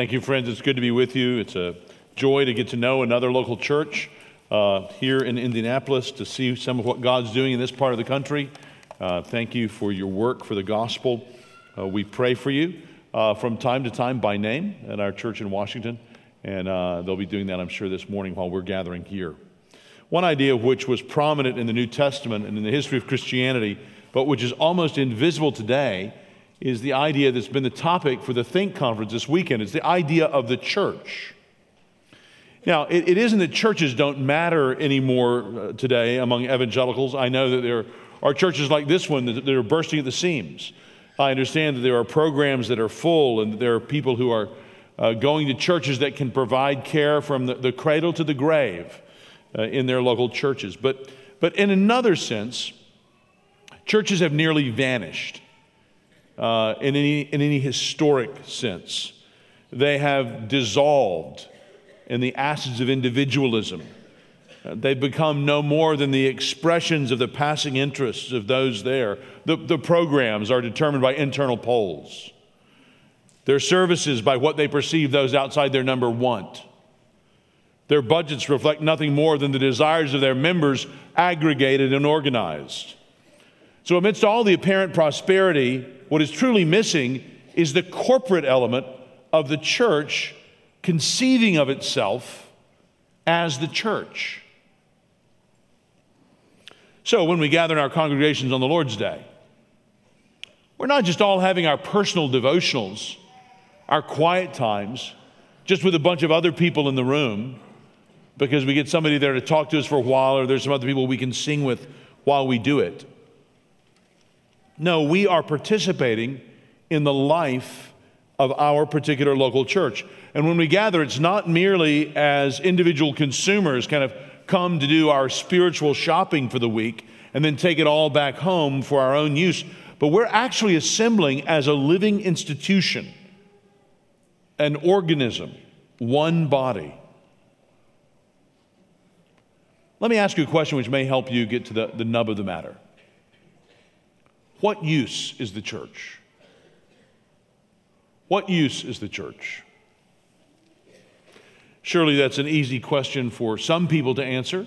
Thank you, friends. It's good to be with you. It's a joy to get to know another local church uh, here in Indianapolis, to see some of what God's doing in this part of the country. Uh, thank you for your work for the gospel. Uh, we pray for you uh, from time to time by name at our church in Washington, and uh, they'll be doing that, I'm sure, this morning while we're gathering here. One idea which was prominent in the New Testament and in the history of Christianity, but which is almost invisible today is the idea that's been the topic for the Think Conference this weekend. It's the idea of the church. Now, it, it isn't that churches don't matter anymore uh, today among evangelicals. I know that there are churches like this one that, that are bursting at the seams. I understand that there are programs that are full and there are people who are uh, going to churches that can provide care from the, the cradle to the grave uh, in their local churches. But, but in another sense, churches have nearly vanished uh, in, any, in any historic sense. They have dissolved in the acids of individualism. Uh, they've become no more than the expressions of the passing interests of those there. The, the programs are determined by internal polls. Their services by what they perceive those outside their number want. Their budgets reflect nothing more than the desires of their members aggregated and organized. So, amidst all the apparent prosperity, what is truly missing is the corporate element of the church conceiving of itself as the church. So, when we gather in our congregations on the Lord's Day, we're not just all having our personal devotionals, our quiet times, just with a bunch of other people in the room, because we get somebody there to talk to us for a while, or there's some other people we can sing with while we do it. No, we are participating in the life of our particular local church. And when we gather, it's not merely as individual consumers kind of come to do our spiritual shopping for the week and then take it all back home for our own use, but we're actually assembling as a living institution, an organism, one body. Let me ask you a question which may help you get to the, the nub of the matter. What use is the church? What use is the church? Surely that's an easy question for some people to answer.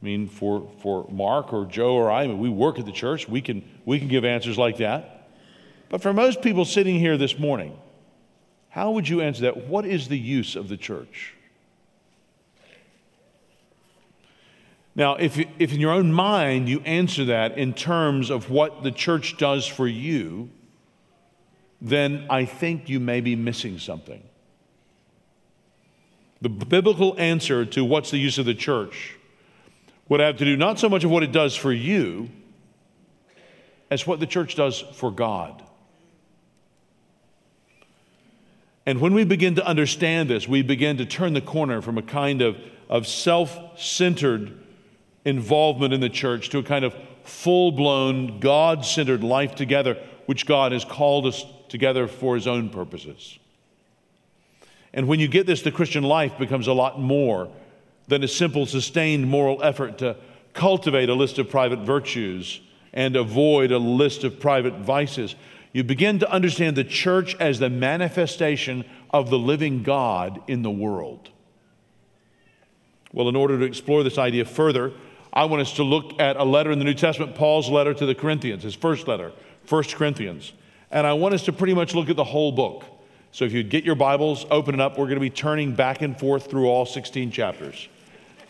I mean, for, for Mark or Joe or I, I mean, we work at the church, we can, we can give answers like that. But for most people sitting here this morning, how would you answer that? What is the use of the church? Now, if, if in your own mind you answer that in terms of what the church does for you, then I think you may be missing something. The biblical answer to what's the use of the church would have to do not so much of what it does for you as what the church does for God. And when we begin to understand this, we begin to turn the corner from a kind of, of self centered involvement in the church to a kind of full blown, God centered life together, which God has called us together for His own purposes. And when you get this, the Christian life becomes a lot more than a simple, sustained moral effort to cultivate a list of private virtues and avoid a list of private vices. You begin to understand the church as the manifestation of the living God in the world. Well, in order to explore this idea further, I want us to look at a letter in the New Testament, Paul's letter to the Corinthians, his first letter, 1 Corinthians. And I want us to pretty much look at the whole book. So if you'd get your Bibles, open it up. We're going to be turning back and forth through all 16 chapters.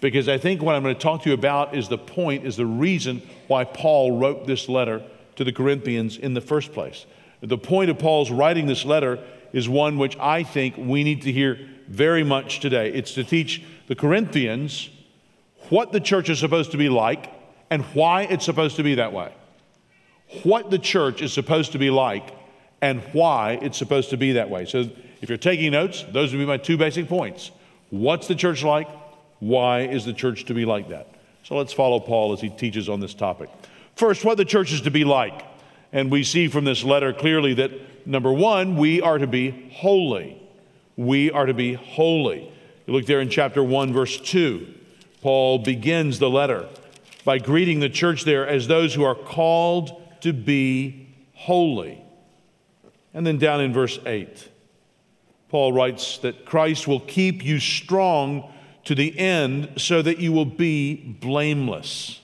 Because I think what I'm going to talk to you about is the point, is the reason why Paul wrote this letter to the Corinthians in the first place. The point of Paul's writing this letter is one which I think we need to hear very much today. It's to teach the Corinthians what the church is supposed to be like and why it's supposed to be that way. What the church is supposed to be like and why it's supposed to be that way. So if you're taking notes, those would be my two basic points. What's the church like? Why is the church to be like that? So let's follow Paul as he teaches on this topic. First, what the church is to be like. And we see from this letter clearly that number one, we are to be holy. We are to be holy. You look there in chapter 1, verse 2. Paul begins the letter by greeting the church there as those who are called to be holy. And then down in verse 8, Paul writes that Christ will keep you strong to the end so that you will be blameless.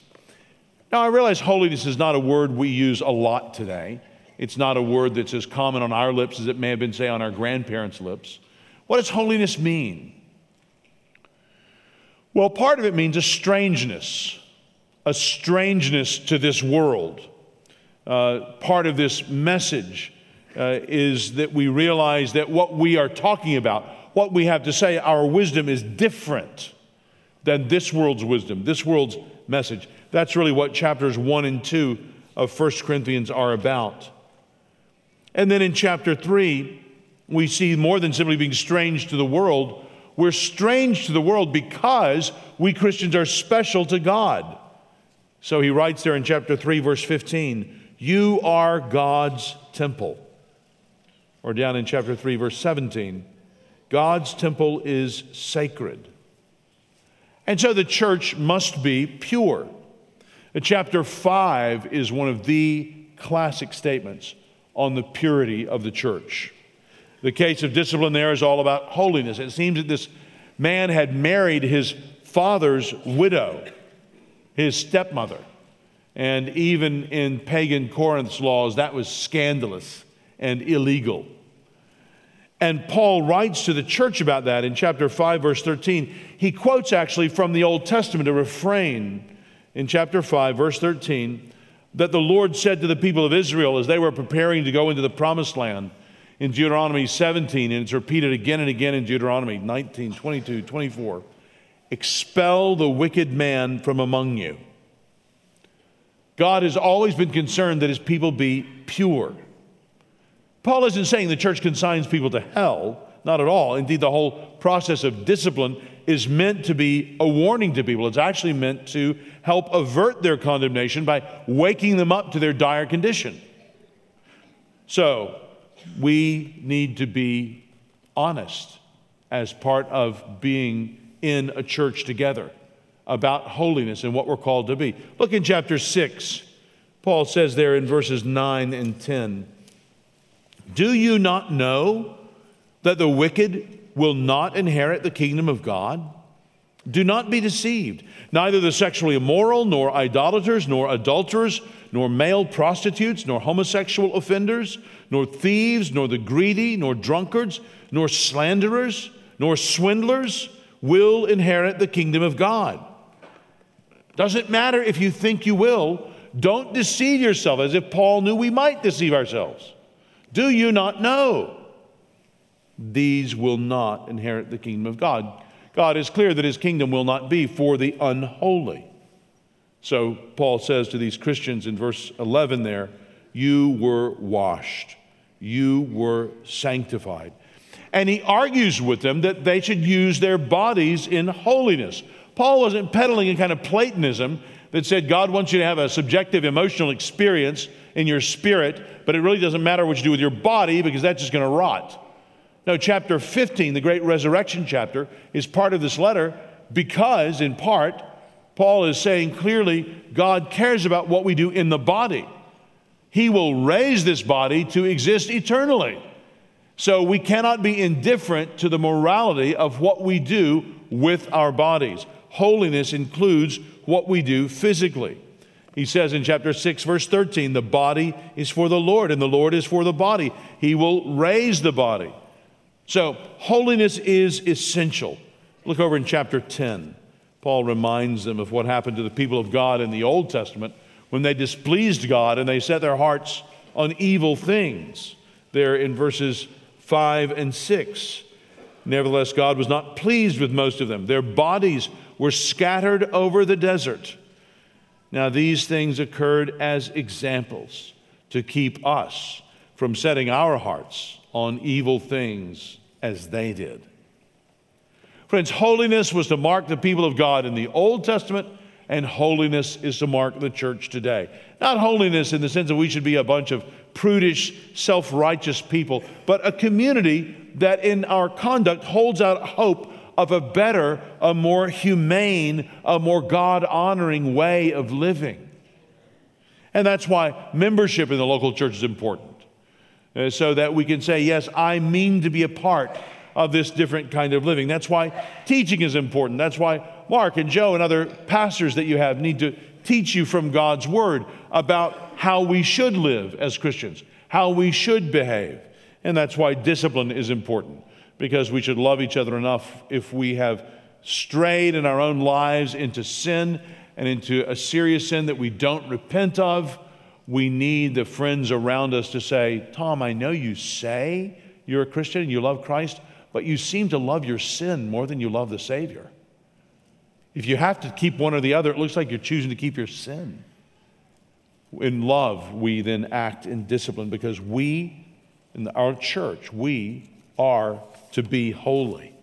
Now, I realize holiness is not a word we use a lot today. It's not a word that's as common on our lips as it may have been, say, on our grandparents' lips. What does holiness mean? Well, part of it means a strangeness, a strangeness to this world. Uh, part of this message uh, is that we realize that what we are talking about, what we have to say, our wisdom is different than this world's wisdom, this world's message. That's really what chapters 1 and 2 of 1 Corinthians are about. And then in chapter 3, we see more than simply being strange to the world. We're strange to the world because we Christians are special to God. So he writes there in chapter 3, verse 15, You are God's temple. Or down in chapter 3, verse 17, God's temple is sacred. And so the church must be pure. Chapter 5 is one of the classic statements on the purity of the church. The case of discipline there is all about holiness. It seems that this man had married his father's widow, his stepmother. And even in pagan Corinth's laws, that was scandalous and illegal. And Paul writes to the church about that in chapter 5, verse 13. He quotes actually from the Old Testament a refrain in chapter 5, verse 13, that the Lord said to the people of Israel as they were preparing to go into the promised land in Deuteronomy 17, and it's repeated again and again in Deuteronomy 19, 22, 24 expel the wicked man from among you. God has always been concerned that his people be pure. Paul isn't saying the church consigns people to hell, not at all. Indeed, the whole process of discipline is meant to be a warning to people. It's actually meant to help avert their condemnation by waking them up to their dire condition. So, we need to be honest as part of being in a church together about holiness and what we're called to be. Look in chapter 6. Paul says there in verses 9 and 10 Do you not know that the wicked will not inherit the kingdom of God? Do not be deceived. Neither the sexually immoral, nor idolaters, nor adulterers, nor male prostitutes, nor homosexual offenders, nor thieves, nor the greedy, nor drunkards, nor slanderers, nor swindlers will inherit the kingdom of God. Doesn't matter if you think you will, don't deceive yourself as if Paul knew we might deceive ourselves. Do you not know? These will not inherit the kingdom of God. God is clear that his kingdom will not be for the unholy. So Paul says to these Christians in verse 11 there, You were washed, you were sanctified. And he argues with them that they should use their bodies in holiness. Paul wasn't peddling a kind of Platonism that said God wants you to have a subjective emotional experience in your spirit, but it really doesn't matter what you do with your body because that's just going to rot. No, chapter 15, the great resurrection chapter, is part of this letter because, in part, Paul is saying clearly God cares about what we do in the body. He will raise this body to exist eternally. So we cannot be indifferent to the morality of what we do with our bodies. Holiness includes what we do physically. He says in chapter 6, verse 13, the body is for the Lord, and the Lord is for the body. He will raise the body. So, holiness is essential. Look over in chapter 10. Paul reminds them of what happened to the people of God in the Old Testament when they displeased God and they set their hearts on evil things. There in verses 5 and 6. Nevertheless, God was not pleased with most of them. Their bodies were scattered over the desert. Now, these things occurred as examples to keep us from setting our hearts on evil things as they did. Friends, holiness was to mark the people of God in the Old Testament, and holiness is to mark the church today. Not holiness in the sense that we should be a bunch of prudish, self righteous people, but a community that in our conduct holds out hope of a better, a more humane, a more God honoring way of living. And that's why membership in the local church is important. uh, so that we can say, Yes, I mean to be a part of this different kind of living. That's why teaching is important. That's why Mark and Joe and other pastors that you have need to teach you from God's Word about how we should live as Christians, how we should behave. And that's why discipline is important, because we should love each other enough if we have strayed in our own lives into sin and into a serious sin that we don't repent of. We need the friends around us to say, Tom, I know you say you're a Christian and you love Christ, but you seem to love your sin more than you love the Savior. If you have to keep one or the other, it looks like you're choosing to keep your sin. In love, we then act in discipline because we, in our church, we are to be holy.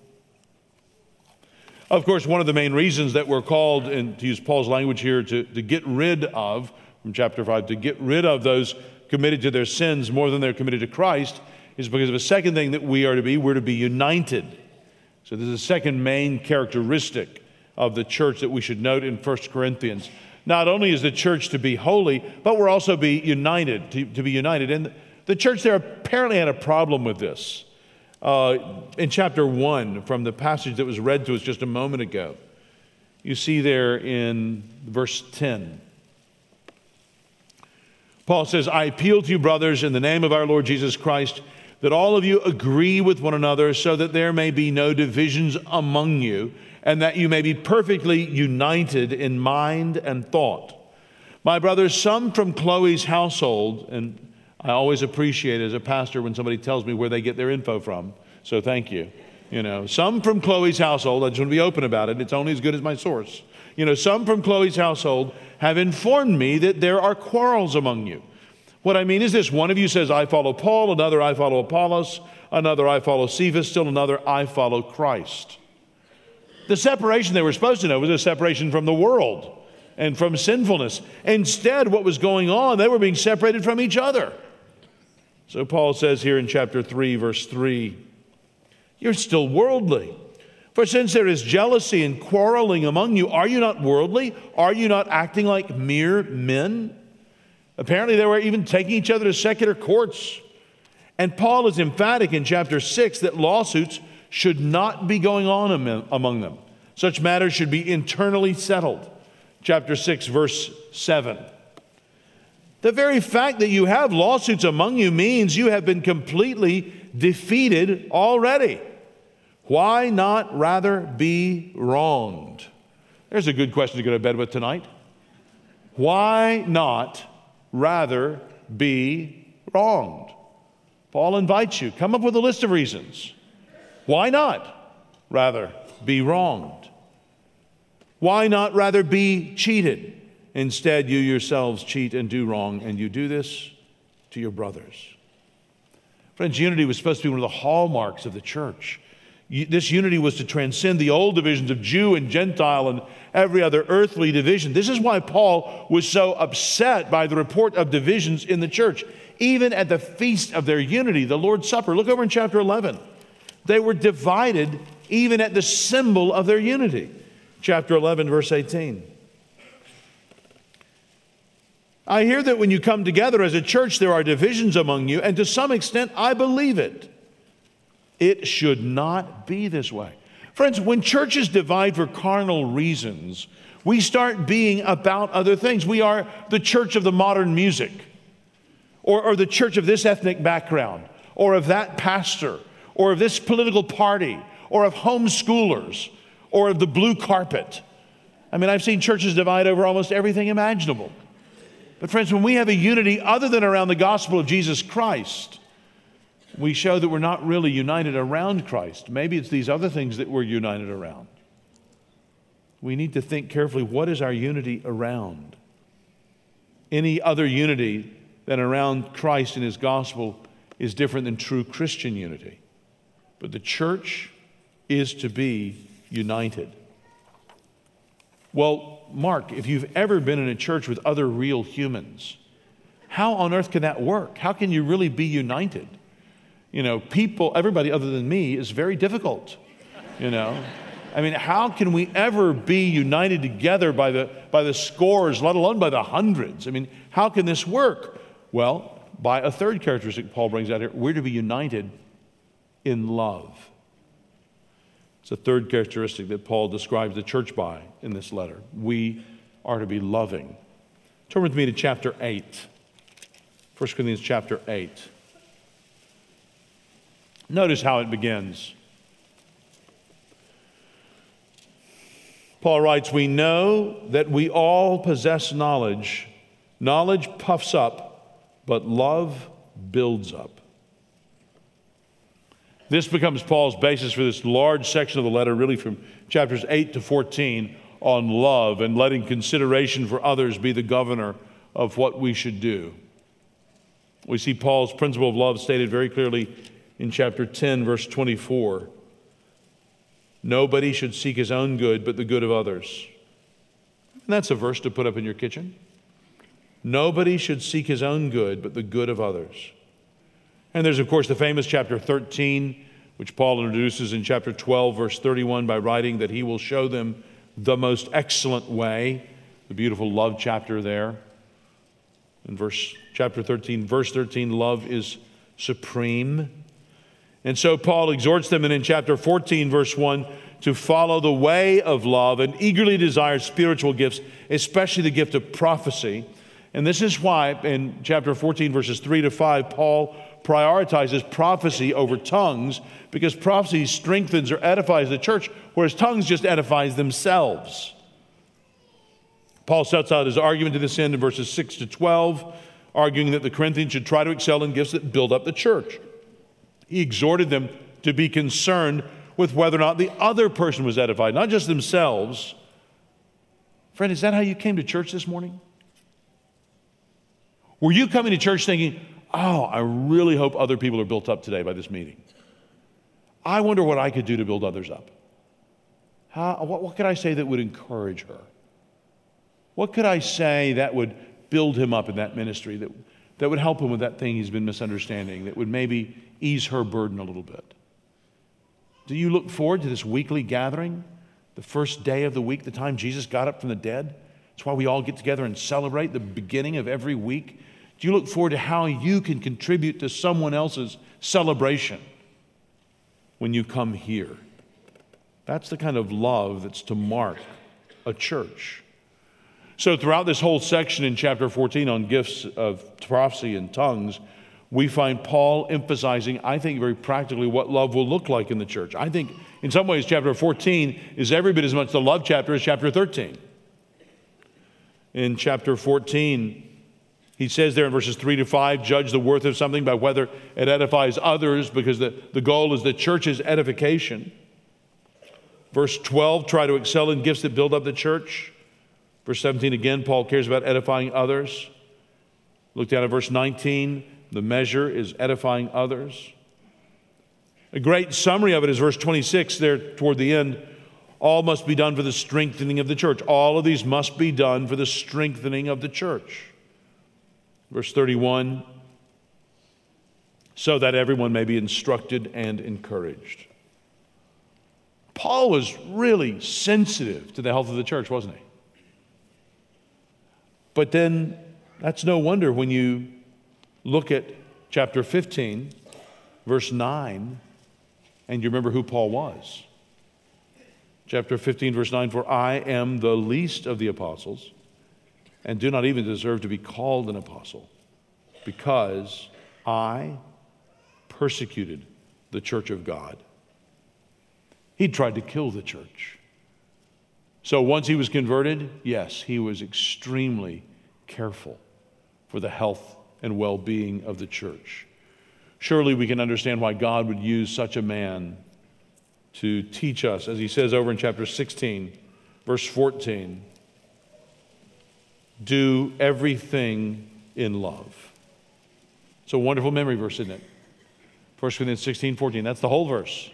Of course, one of the main reasons that we're called, and to use Paul's language here, to, to get rid of, from chapter 5, to get rid of those committed to their sins more than they're committed to Christ, is because of a second thing that we are to be we're to be united. So, this is a second main characteristic of the church that we should note in 1 Corinthians. Not only is the church to be holy, but we're also be united, to, to be united. And the church there apparently had a problem with this. Uh, in chapter 1, from the passage that was read to us just a moment ago, you see there in verse 10. Paul says, I appeal to you, brothers, in the name of our Lord Jesus Christ that all of you agree with one another so that there may be no divisions among you, and that you may be perfectly united in mind and thought. My brothers, some from Chloe's household, and I always appreciate as a pastor when somebody tells me where they get their info from, so thank you. You know, some from Chloe's household, I just want to be open about it, it's only as good as my source. You know, some from Chloe's household have informed me that there are quarrels among you. What I mean is this one of you says, I follow Paul, another, I follow Apollos, another, I follow Cephas, still another, I follow Christ. The separation they were supposed to know was a separation from the world and from sinfulness. Instead, what was going on, they were being separated from each other. So Paul says here in chapter 3, verse 3, you're still worldly. For since there is jealousy and quarreling among you, are you not worldly? Are you not acting like mere men? Apparently, they were even taking each other to secular courts. And Paul is emphatic in chapter 6 that lawsuits should not be going on among them. Such matters should be internally settled. Chapter 6, verse 7. The very fact that you have lawsuits among you means you have been completely defeated already. Why not rather be wronged? There's a good question to go to bed with tonight. Why not rather be wronged. Paul invites you, come up with a list of reasons. Why not rather be wronged? Why not rather be cheated? Instead, you yourselves cheat and do wrong, and you do this to your brothers. Friends, unity was supposed to be one of the hallmarks of the church. This unity was to transcend the old divisions of Jew and Gentile and every other earthly division. This is why Paul was so upset by the report of divisions in the church, even at the feast of their unity, the Lord's Supper. Look over in chapter 11. They were divided even at the symbol of their unity. Chapter 11, verse 18. I hear that when you come together as a church, there are divisions among you, and to some extent, I believe it. It should not be this way. Friends, when churches divide for carnal reasons, we start being about other things. We are the church of the modern music, or, or the church of this ethnic background, or of that pastor, or of this political party, or of homeschoolers, or of the blue carpet. I mean, I've seen churches divide over almost everything imaginable. But, friends, when we have a unity other than around the gospel of Jesus Christ, we show that we're not really united around Christ. Maybe it's these other things that we're united around. We need to think carefully what is our unity around? Any other unity than around Christ and his gospel is different than true Christian unity. But the church is to be united. Well, Mark, if you've ever been in a church with other real humans, how on earth can that work? How can you really be united? You know, people, everybody other than me is very difficult, you know. I mean, how can we ever be united together by the, by the scores, let alone by the hundreds? I mean, how can this work? Well, by a third characteristic Paul brings out here. We're to be united in love. It's a third characteristic that Paul describes the church by in this letter. We are to be loving. Turn with me to chapter 8. 1 Corinthians chapter 8. Notice how it begins. Paul writes, We know that we all possess knowledge. Knowledge puffs up, but love builds up. This becomes Paul's basis for this large section of the letter, really from chapters 8 to 14, on love and letting consideration for others be the governor of what we should do. We see Paul's principle of love stated very clearly in chapter 10, verse 24. Nobody should seek his own good, but the good of others. And that's a verse to put up in your kitchen. Nobody should seek his own good, but the good of others. And there's, of course, the famous chapter 13, which Paul introduces in chapter 12, verse 31, by writing that he will show them the most excellent way, the beautiful love chapter there. In verse chapter 13, verse 13, love is supreme. And so Paul exhorts them and in chapter 14, verse 1, to follow the way of love and eagerly desire spiritual gifts, especially the gift of prophecy. And this is why in chapter 14, verses 3 to 5, Paul prioritizes prophecy over tongues because prophecy strengthens or edifies the church, whereas tongues just edifies themselves. Paul sets out his argument to this end in verses 6 to 12, arguing that the Corinthians should try to excel in gifts that build up the church. He exhorted them to be concerned with whether or not the other person was edified, not just themselves. Friend, is that how you came to church this morning? Were you coming to church thinking, oh, I really hope other people are built up today by this meeting? I wonder what I could do to build others up. How, what, what could I say that would encourage her? What could I say that would build him up in that ministry, that, that would help him with that thing he's been misunderstanding, that would maybe ease her burden a little bit? Do you look forward to this weekly gathering, the first day of the week, the time Jesus got up from the dead? That's why we all get together and celebrate the beginning of every week. Do you look forward to how you can contribute to someone else's celebration when you come here? That's the kind of love that's to mark a church. So, throughout this whole section in chapter 14 on gifts of prophecy and tongues, we find Paul emphasizing, I think, very practically what love will look like in the church. I think, in some ways, chapter 14 is every bit as much the love chapter as chapter 13. In chapter 14, he says there in verses 3 to 5 judge the worth of something by whether it edifies others, because the, the goal is the church's edification. Verse 12, try to excel in gifts that build up the church. Verse 17, again, Paul cares about edifying others. Look down at verse 19. The measure is edifying others. A great summary of it is verse 26 there toward the end. All must be done for the strengthening of the church. All of these must be done for the strengthening of the church. Verse 31 so that everyone may be instructed and encouraged. Paul was really sensitive to the health of the church, wasn't he? But then that's no wonder when you look at chapter 15, verse 9, and you remember who Paul was. Chapter 15, verse 9 For I am the least of the apostles, and do not even deserve to be called an apostle, because I persecuted the church of God. He tried to kill the church. So once he was converted, yes, he was extremely careful for the health and well being of the church. Surely we can understand why God would use such a man to teach us, as he says over in chapter 16, verse 14 do everything in love. It's a wonderful memory verse, isn't it? 1 Corinthians 16, 14. That's the whole verse.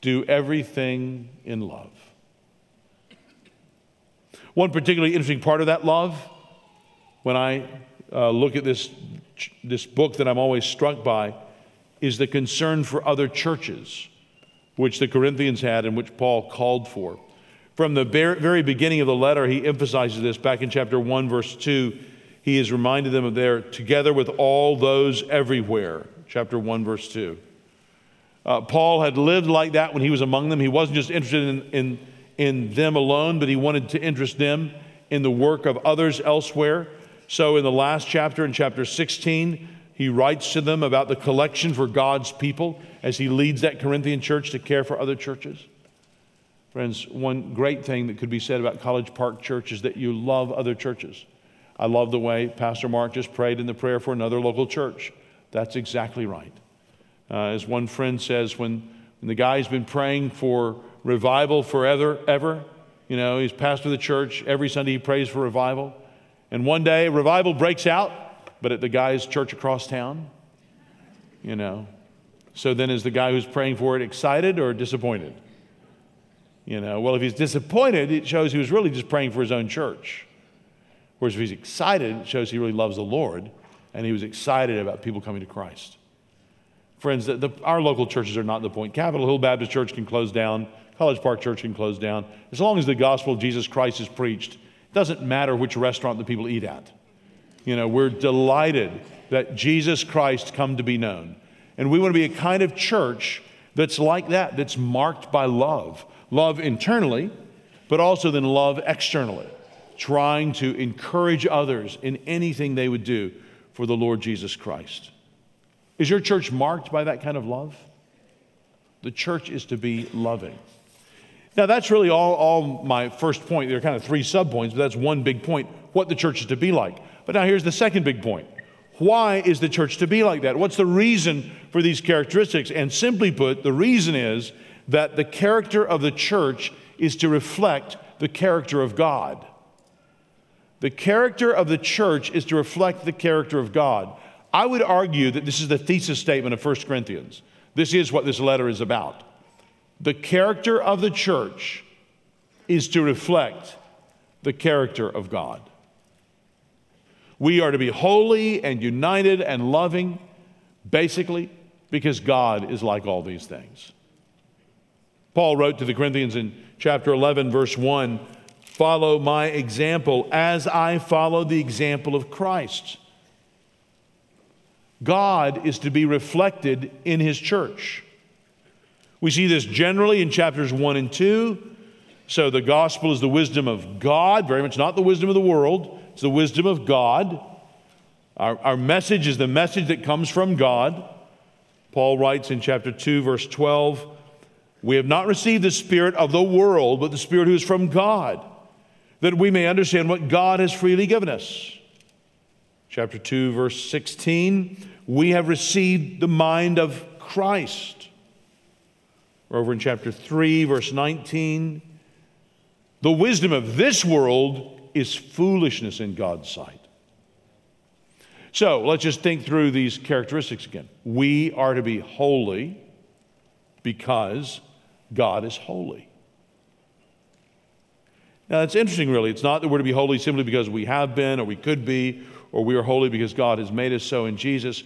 Do everything in love. One particularly interesting part of that love, when I uh, look at this, this book that I'm always struck by, is the concern for other churches, which the Corinthians had and which Paul called for. From the very beginning of the letter, he emphasizes this back in chapter 1, verse 2. He has reminded them of their together with all those everywhere. Chapter 1, verse 2. Uh, Paul had lived like that when he was among them. He wasn't just interested in, in, in them alone, but he wanted to interest them in the work of others elsewhere. So in the last chapter, in chapter 16, he writes to them about the collection for God's people as he leads that Corinthian church to care for other churches. Friends, one great thing that could be said about College Park Church is that you love other churches. I love the way Pastor Mark just prayed in the prayer for another local church. That's exactly right. Uh, as one friend says, when, when the guy's been praying for revival forever, ever, you know, he's pastor of the church. Every Sunday he prays for revival. And one day revival breaks out, but at the guy's church across town, you know. So then is the guy who's praying for it excited or disappointed? You know, well, if he's disappointed, it shows he was really just praying for his own church. Whereas if he's excited, it shows he really loves the Lord and he was excited about people coming to Christ. Friends, the, the, our local churches are not the point. Capitol Hill Baptist Church can close down, College Park Church can close down. As long as the gospel of Jesus Christ is preached, it doesn't matter which restaurant the people eat at. You know, we're delighted that Jesus Christ come to be known. And we want to be a kind of church that's like that, that's marked by love. Love internally, but also then love externally, trying to encourage others in anything they would do for the Lord Jesus Christ. Is your church marked by that kind of love? The church is to be loving. Now, that's really all, all my first point. There are kind of three subpoints, but that's one big point what the church is to be like. But now here's the second big point. Why is the church to be like that? What's the reason for these characteristics? And simply put, the reason is that the character of the church is to reflect the character of God. The character of the church is to reflect the character of God. I would argue that this is the thesis statement of 1 Corinthians. This is what this letter is about. The character of the church is to reflect the character of God. We are to be holy and united and loving, basically, because God is like all these things. Paul wrote to the Corinthians in chapter 11, verse 1 Follow my example as I follow the example of Christ. God is to be reflected in his church. We see this generally in chapters 1 and 2. So the gospel is the wisdom of God, very much not the wisdom of the world, it's the wisdom of God. Our, our message is the message that comes from God. Paul writes in chapter 2, verse 12 We have not received the spirit of the world, but the spirit who is from God that we may understand what God has freely given us. Chapter 2, verse 16 we have received the mind of Christ. Over in chapter 3, verse 19 the wisdom of this world is foolishness in God's sight. So let's just think through these characteristics again. We are to be holy because God is holy. Now, it's interesting, really. It's not that we're to be holy simply because we have been or we could be, or we are holy because God has made us so in Jesus.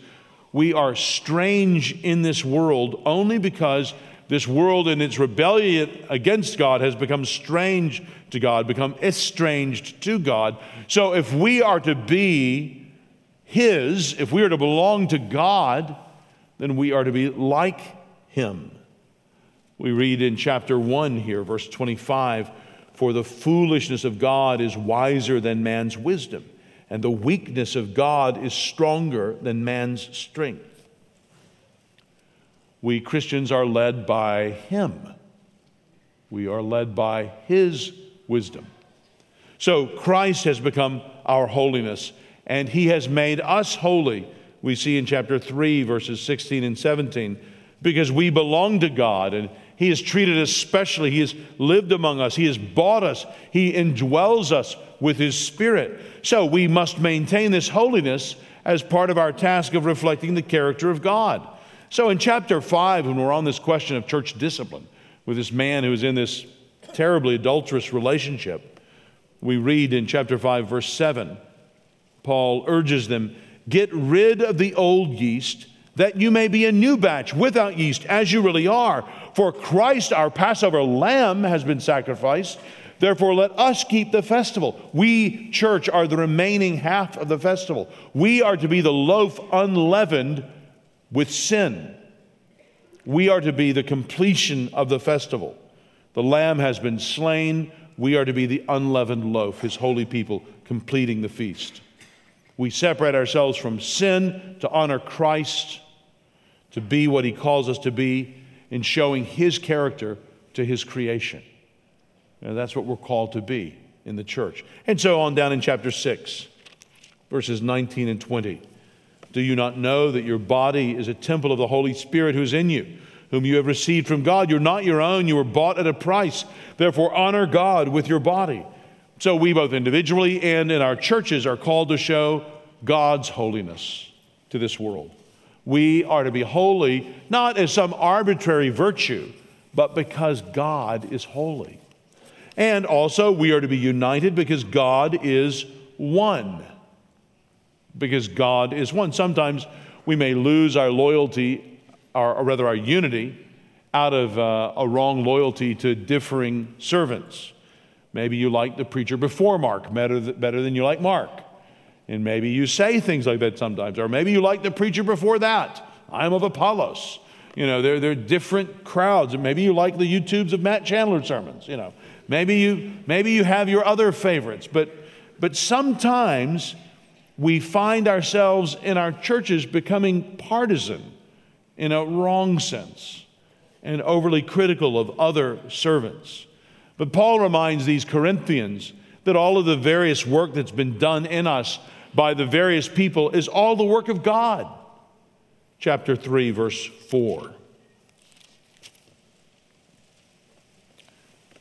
We are strange in this world only because this world in its rebellion against God has become strange to God, become estranged to God. So, if we are to be His, if we are to belong to God, then we are to be like Him. We read in chapter 1 here, verse 25 for the foolishness of God is wiser than man's wisdom, and the weakness of God is stronger than man's strength. We Christians are led by Him, we are led by His wisdom. So Christ has become our holiness, and He has made us holy. We see in chapter 3, verses 16 and 17, because we belong to God and he has treated us specially. He has lived among us. He has bought us. He indwells us with His Spirit. So we must maintain this holiness as part of our task of reflecting the character of God. So in chapter 5, when we're on this question of church discipline with this man who is in this terribly adulterous relationship, we read in chapter 5, verse 7, Paul urges them get rid of the old yeast that you may be a new batch without yeast, as you really are. For Christ, our Passover lamb, has been sacrificed. Therefore, let us keep the festival. We, church, are the remaining half of the festival. We are to be the loaf unleavened with sin. We are to be the completion of the festival. The lamb has been slain. We are to be the unleavened loaf, his holy people, completing the feast. We separate ourselves from sin to honor Christ, to be what he calls us to be in showing his character to his creation. And that's what we're called to be in the church. And so on down in chapter 6, verses 19 and 20. Do you not know that your body is a temple of the Holy Spirit who's in you, whom you have received from God? You're not your own, you were bought at a price. Therefore, honor God with your body. So we both individually and in our churches are called to show God's holiness to this world. We are to be holy not as some arbitrary virtue, but because God is holy. And also, we are to be united because God is one. Because God is one. Sometimes we may lose our loyalty, or, rather our unity, out of uh, a wrong loyalty to differing servants. Maybe you like the preacher before Mark better, better than you like Mark. And maybe you say things like that sometimes. Or maybe you like the preacher before that. I'm of Apollos. You know, they're, they're different crowds. And maybe you like the YouTubes of Matt Chandler sermons, you know. Maybe you, maybe you have your other favorites, but, but sometimes we find ourselves in our churches becoming partisan in a wrong sense and overly critical of other servants. But Paul reminds these Corinthians that all of the various work that's been done in us by the various people is all the work of God. Chapter 3, verse 4.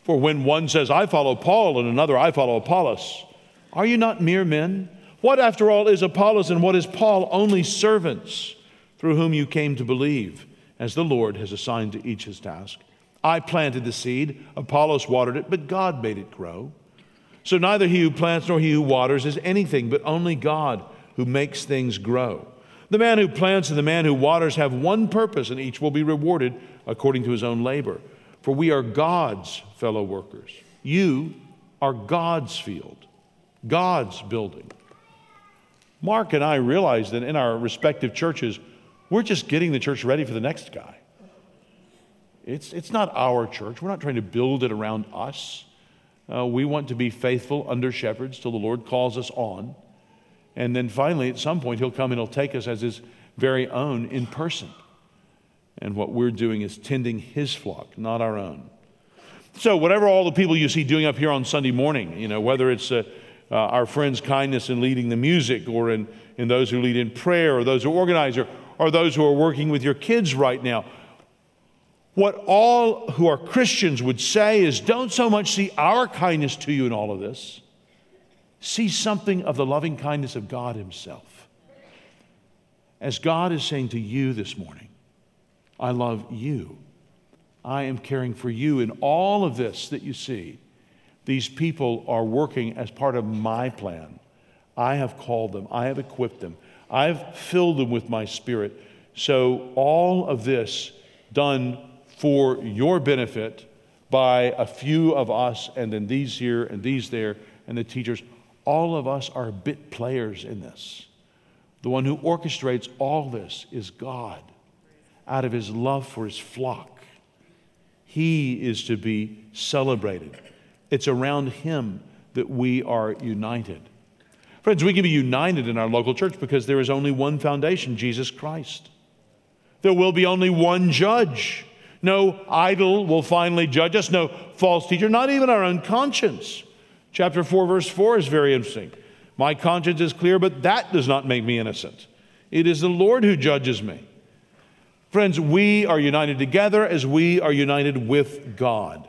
For when one says, I follow Paul, and another, I follow Apollos, are you not mere men? What, after all, is Apollos and what is Paul? Only servants through whom you came to believe, as the Lord has assigned to each his task. I planted the seed, Apollos watered it, but God made it grow. So neither he who plants nor he who waters is anything, but only God who makes things grow. The man who plants and the man who waters have one purpose, and each will be rewarded according to his own labor for we are God's fellow workers. You are God's field, God's building. Mark and I realized that in our respective churches, we're just getting the church ready for the next guy. It's, it's not our church. We're not trying to build it around us. Uh, we want to be faithful under shepherds till the Lord calls us on. And then finally, at some point, He'll come and He'll take us as His very own in person. And what we're doing is tending his flock, not our own. So, whatever all the people you see doing up here on Sunday morning, you know, whether it's uh, uh, our friends' kindness in leading the music, or in, in those who lead in prayer, or those who organize, or, or those who are working with your kids right now, what all who are Christians would say is don't so much see our kindness to you in all of this, see something of the loving kindness of God Himself. As God is saying to you this morning, I love you. I am caring for you. In all of this that you see, these people are working as part of my plan. I have called them, I have equipped them, I've filled them with my spirit. So, all of this done for your benefit by a few of us, and then these here and these there, and the teachers. All of us are bit players in this. The one who orchestrates all this is God out of his love for his flock. He is to be celebrated. It's around him that we are united. Friends, we can be united in our local church because there is only one foundation Jesus Christ. There will be only one judge. No idol will finally judge us, no false teacher, not even our own conscience. Chapter 4, verse 4 is very interesting. My conscience is clear, but that does not make me innocent. It is the Lord who judges me. Friends, we are united together as we are united with God.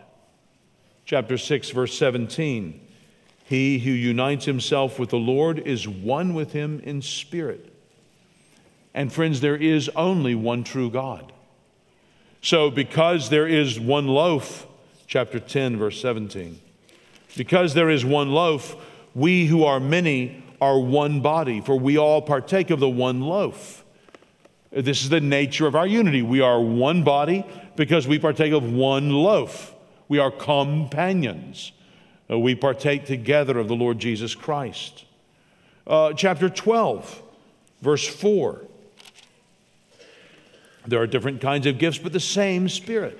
Chapter 6, verse 17. He who unites himself with the Lord is one with him in spirit. And friends, there is only one true God. So, because there is one loaf, chapter 10, verse 17, because there is one loaf, we who are many are one body, for we all partake of the one loaf. This is the nature of our unity. We are one body because we partake of one loaf. We are companions. Uh, we partake together of the Lord Jesus Christ. Uh, chapter 12, verse 4. There are different kinds of gifts, but the same Spirit.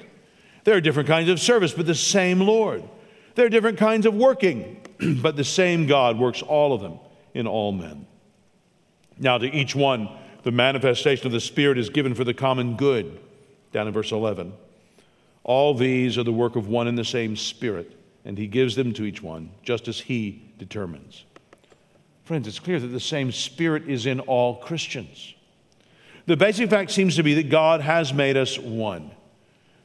There are different kinds of service, but the same Lord. There are different kinds of working, but the same God works all of them in all men. Now, to each one, the manifestation of the Spirit is given for the common good, down in verse 11. All these are the work of one and the same Spirit, and He gives them to each one, just as He determines. Friends, it's clear that the same Spirit is in all Christians. The basic fact seems to be that God has made us one.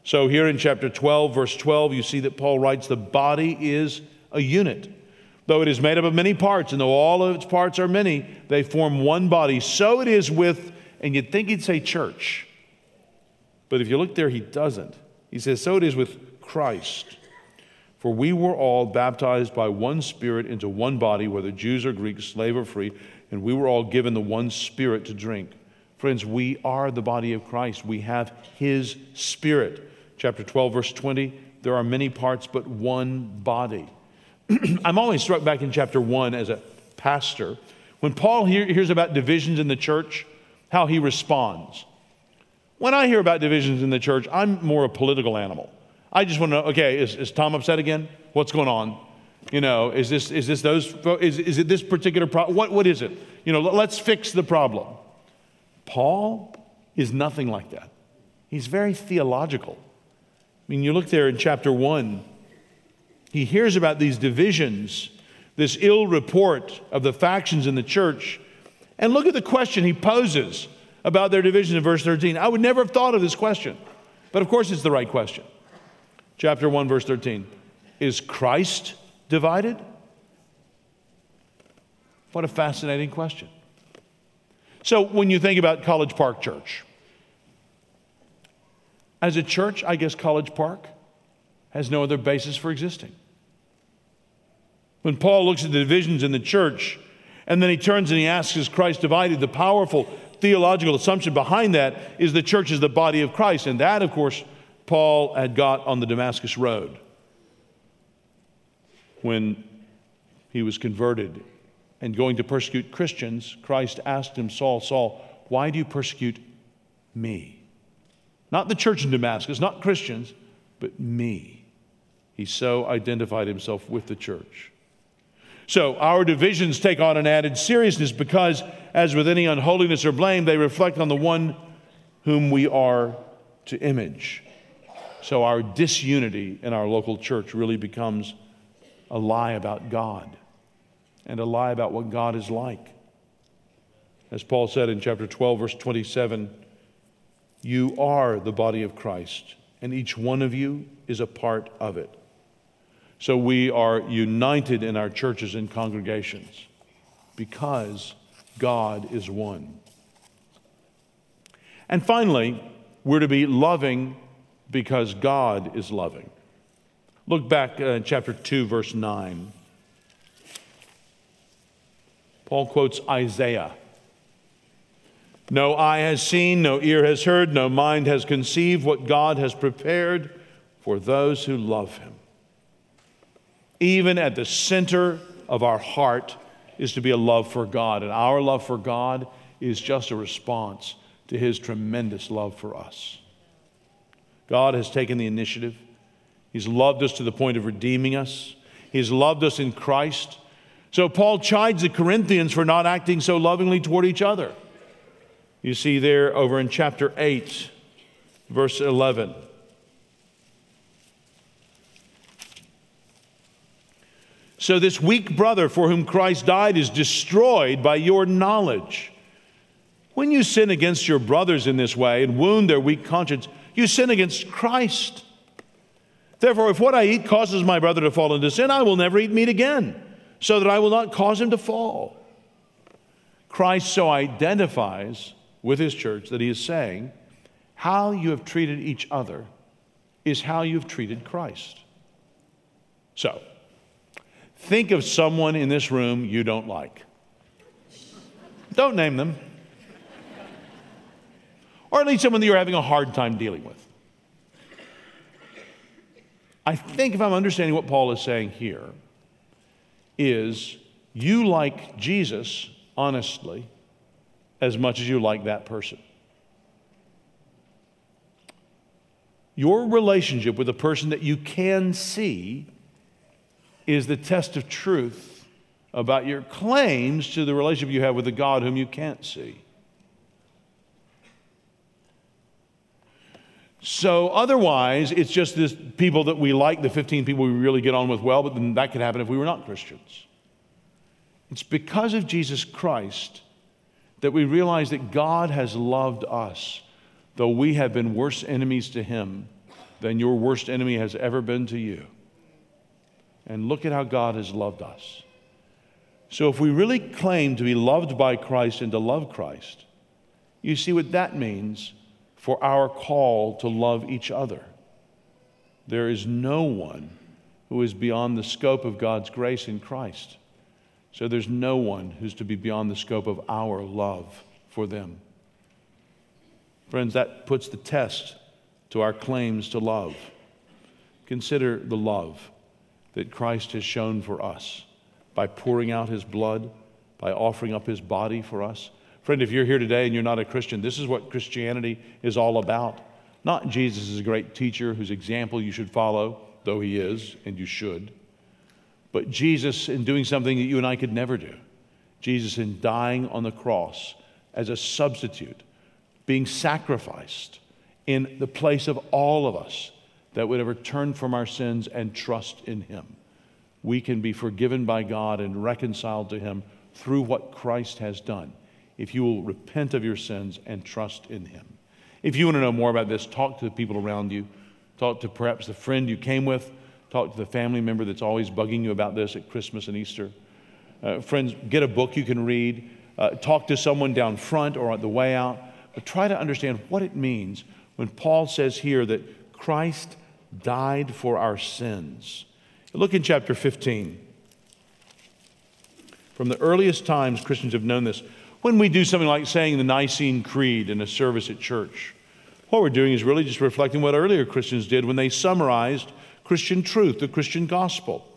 So, here in chapter 12, verse 12, you see that Paul writes, The body is a unit. Though it is made up of many parts, and though all of its parts are many, they form one body. So it is with, and you'd think he'd say church. But if you look there, he doesn't. He says, So it is with Christ. For we were all baptized by one Spirit into one body, whether Jews or Greeks, slave or free, and we were all given the one Spirit to drink. Friends, we are the body of Christ. We have His Spirit chapter 12, verse 20, there are many parts but one body. I'm always struck back in chapter 1 as a pastor. When Paul hears about divisions in the church, how he responds. When I hear about divisions in the church, I'm more a political animal. I just want to know, okay, is, is Tom upset again? What's going on? You know, is this, is this those, is, is it this particular problem? What, what is it? You know, let's fix the problem. Paul is nothing like that. He's very theological. I mean, you look there in chapter 1, he hears about these divisions, this ill report of the factions in the church. And look at the question he poses about their division in verse 13. I would never have thought of this question, but of course it's the right question. Chapter 1, verse 13. Is Christ divided? What a fascinating question. So, when you think about College Park Church, as a church, I guess College Park has no other basis for existing. When Paul looks at the divisions in the church, and then he turns and he asks, Is Christ divided? The powerful theological assumption behind that is the church is the body of Christ. And that, of course, Paul had got on the Damascus Road when he was converted and going to persecute Christians. Christ asked him, Saul, Saul, why do you persecute me? Not the church in Damascus, not Christians, but me. He so identified himself with the church. So our divisions take on an added seriousness because, as with any unholiness or blame, they reflect on the one whom we are to image. So our disunity in our local church really becomes a lie about God and a lie about what God is like. As Paul said in chapter 12, verse 27, you are the body of Christ, and each one of you is a part of it. So we are united in our churches and congregations because God is one. And finally, we're to be loving because God is loving. Look back uh, chapter 2, verse 9. Paul quotes Isaiah. No eye has seen, no ear has heard, no mind has conceived what God has prepared for those who love Him. Even at the center of our heart is to be a love for God, and our love for God is just a response to His tremendous love for us. God has taken the initiative. He's loved us to the point of redeeming us. He's loved us in Christ. So Paul chides the Corinthians for not acting so lovingly toward each other. You see there over in chapter 8, verse 11. So, this weak brother for whom Christ died is destroyed by your knowledge. When you sin against your brothers in this way and wound their weak conscience, you sin against Christ. Therefore, if what I eat causes my brother to fall into sin, I will never eat meat again, so that I will not cause him to fall. Christ so identifies with his church that he is saying, How you have treated each other is how you've treated Christ. So, think of someone in this room you don't like. Don't name them. Or at least someone that you're having a hard time dealing with. I think if I'm understanding what Paul is saying here, is you like Jesus, honestly, as much as you like that person. Your relationship with a person that you can see is the test of truth about your claims to the relationship you have with the God whom you can't see. So otherwise, it's just this people that we like, the 15 people we really get on with well, but then that could happen if we were not Christians. It's because of Jesus Christ that we realize that God has loved us, though we have been worse enemies to Him than your worst enemy has ever been to you. And look at how God has loved us. So, if we really claim to be loved by Christ and to love Christ, you see what that means for our call to love each other. There is no one who is beyond the scope of God's grace in Christ. So there's no one who's to be beyond the scope of our love for them. Friends, that puts the test to our claims to love. Consider the love that Christ has shown for us by pouring out his blood, by offering up his body for us. Friend, if you're here today and you're not a Christian, this is what Christianity is all about. Not Jesus is a great teacher whose example you should follow, though he is, and you should. But Jesus in doing something that you and I could never do. Jesus in dying on the cross as a substitute, being sacrificed in the place of all of us that would ever turn from our sins and trust in Him. We can be forgiven by God and reconciled to Him through what Christ has done if you will repent of your sins and trust in Him. If you want to know more about this, talk to the people around you. Talk to perhaps the friend you came with. Talk to the family member that's always bugging you about this at Christmas and Easter. Uh, friends, get a book you can read. Uh, talk to someone down front or on the way out. But try to understand what it means when Paul says here that Christ died for our sins. Look in chapter 15. From the earliest times, Christians have known this. When we do something like saying the Nicene Creed in a service at church, what we're doing is really just reflecting what earlier Christians did when they summarized Christian truth, the Christian gospel.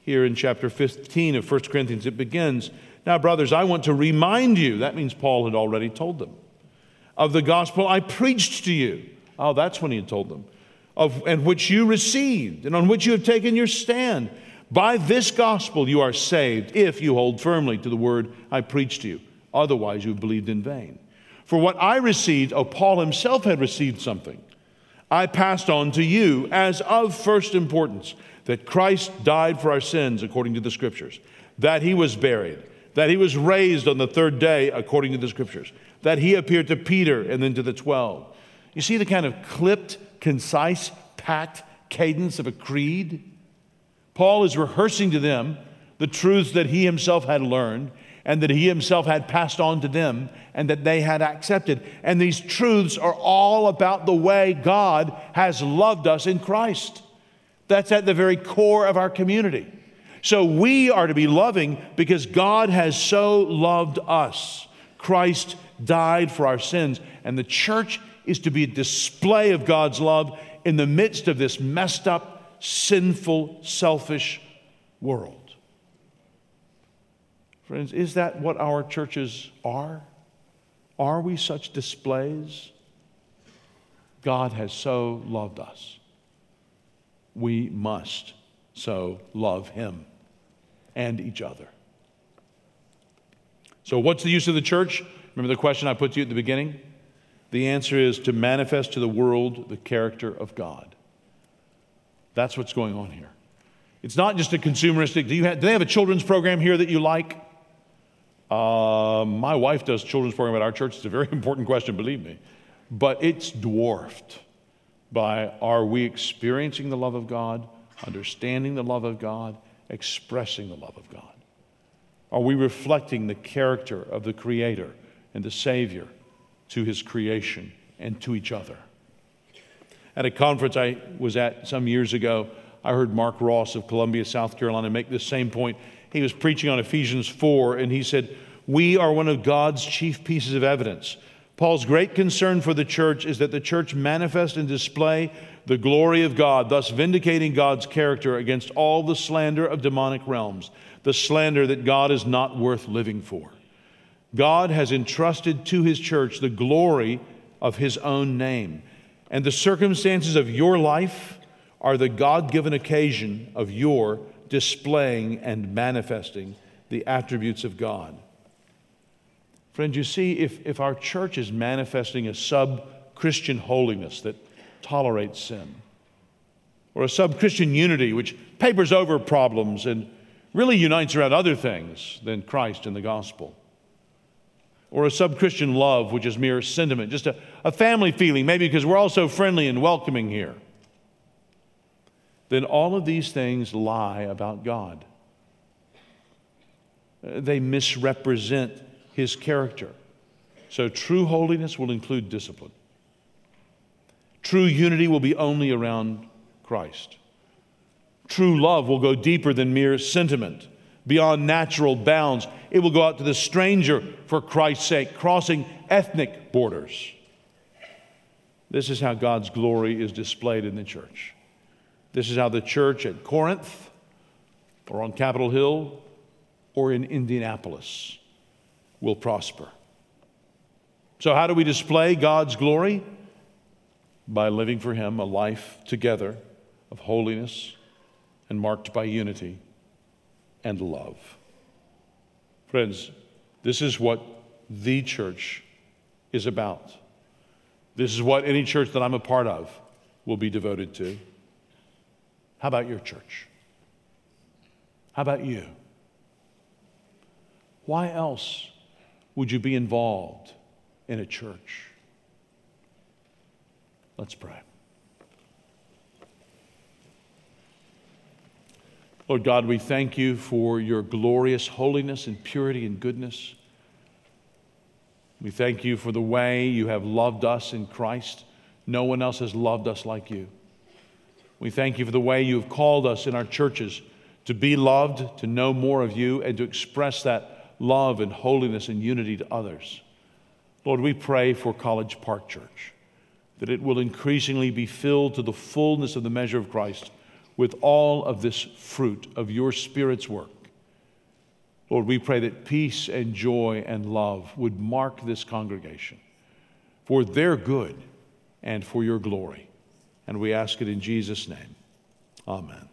Here in chapter 15 of 1 Corinthians, it begins Now, brothers, I want to remind you, that means Paul had already told them, of the gospel I preached to you. Oh, that's when he had told them, of, and which you received, and on which you have taken your stand. By this gospel you are saved, if you hold firmly to the word I preached to you. Otherwise, you have believed in vain. For what I received, oh, Paul himself had received something I passed on to you as of first importance that Christ died for our sins according to the scriptures, that he was buried, that he was raised on the third day according to the scriptures, that he appeared to Peter and then to the 12. You see the kind of clipped, concise, pat cadence of a creed? Paul is rehearsing to them the truths that he himself had learned and that he himself had passed on to them and that they had accepted. And these truths are all about the way God has loved us in Christ. That's at the very core of our community. So we are to be loving because God has so loved us. Christ died for our sins, and the church is to be a display of God's love in the midst of this messed up, sinful, selfish world. Friends, is that what our churches are? Are we such displays? God has so loved us. We must so love Him and each other. So, what's the use of the church? Remember the question I put to you at the beginning? The answer is to manifest to the world the character of God. That's what's going on here. It's not just a consumeristic. Do, you have, do they have a children's program here that you like? Uh, my wife does children's program at our church. It's a very important question, believe me. But it's dwarfed by are we experiencing the love of God, understanding the love of God, expressing the love of God? Are we reflecting the character of the Creator and the Savior to His creation and to each other? At a conference I was at some years ago, I heard Mark Ross of Columbia, South Carolina, make this same point he was preaching on Ephesians 4, and he said, We are one of God's chief pieces of evidence Paul's great concern for the church is that the church manifest and display the glory of God, thus vindicating God's character against all the slander of demonic realms, the slander that God is not worth living for. God has entrusted to his church the glory of his own name. And the circumstances of your life are the God given occasion of your displaying and manifesting the attributes of God. Friends, you see, if, if our church is manifesting a sub Christian holiness that tolerates sin, or a sub Christian unity which papers over problems and really unites around other things than Christ and the gospel, or a sub Christian love which is mere sentiment, just a, a family feeling, maybe because we're all so friendly and welcoming here, then all of these things lie about God. Uh, they misrepresent his character. So true holiness will include discipline. True unity will be only around Christ. True love will go deeper than mere sentiment, beyond natural bounds. It will go out to the stranger for Christ's sake, crossing ethnic borders. This is how God's glory is displayed in the church. This is how the church at Corinth or on Capitol Hill or in Indianapolis will prosper. So, how do we display God's glory? By living for Him a life together of holiness and marked by unity and love. Friends, this is what the church is about. This is what any church that I'm a part of will be devoted to. How about your church? How about you? Why else would you be involved in a church? Let's pray. Lord God, we thank you for your glorious holiness and purity and goodness. We thank you for the way you have loved us in Christ. No one else has loved us like you. We thank you for the way you have called us in our churches to be loved, to know more of you, and to express that love and holiness and unity to others. Lord, we pray for College Park Church that it will increasingly be filled to the fullness of the measure of Christ with all of this fruit of your Spirit's work. Lord, we pray that peace and joy and love would mark this congregation for their good and for your glory. And we ask it in Jesus' name. Amen.